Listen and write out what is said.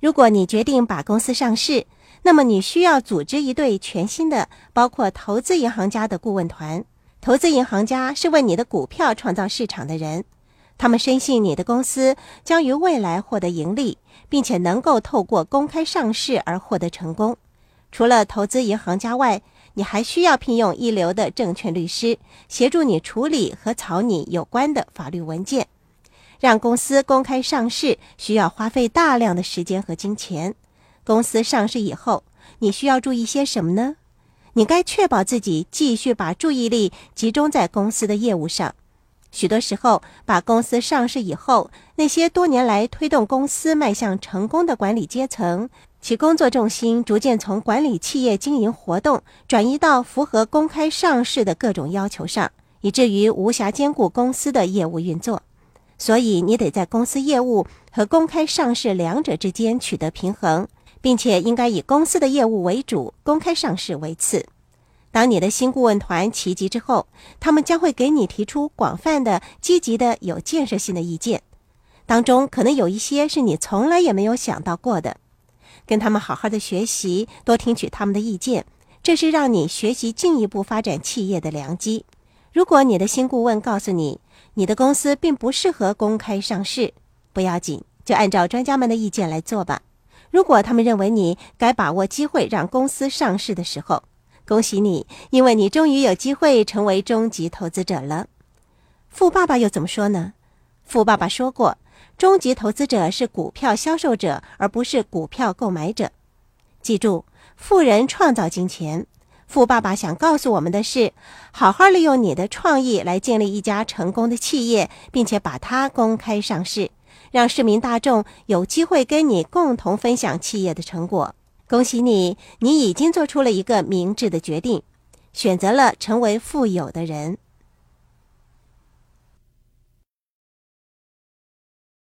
如果你决定把公司上市，那么你需要组织一队全新的、包括投资银行家的顾问团。投资银行家是为你的股票创造市场的人，他们深信你的公司将于未来获得盈利，并且能够透过公开上市而获得成功。除了投资银行家外，你还需要聘用一流的证券律师，协助你处理和草拟有关的法律文件。让公司公开上市需要花费大量的时间和金钱。公司上市以后，你需要注意些什么呢？你该确保自己继续把注意力集中在公司的业务上。许多时候，把公司上市以后，那些多年来推动公司迈向成功的管理阶层，其工作重心逐渐从管理企业经营活动转移到符合公开上市的各种要求上，以至于无暇兼顾公司的业务运作。所以，你得在公司业务和公开上市两者之间取得平衡。并且应该以公司的业务为主，公开上市为次。当你的新顾问团齐集之后，他们将会给你提出广泛的、积极的、有建设性的意见，当中可能有一些是你从来也没有想到过的。跟他们好好的学习，多听取他们的意见，这是让你学习进一步发展企业的良机。如果你的新顾问告诉你你的公司并不适合公开上市，不要紧，就按照专家们的意见来做吧。如果他们认为你该把握机会让公司上市的时候，恭喜你，因为你终于有机会成为终极投资者了。富爸爸又怎么说呢？富爸爸说过，终极投资者是股票销售者，而不是股票购买者。记住，富人创造金钱。富爸爸想告诉我们的是，好好利用你的创意来建立一家成功的企业，并且把它公开上市。让市民大众有机会跟你共同分享企业的成果。恭喜你，你已经做出了一个明智的决定，选择了成为富有的人。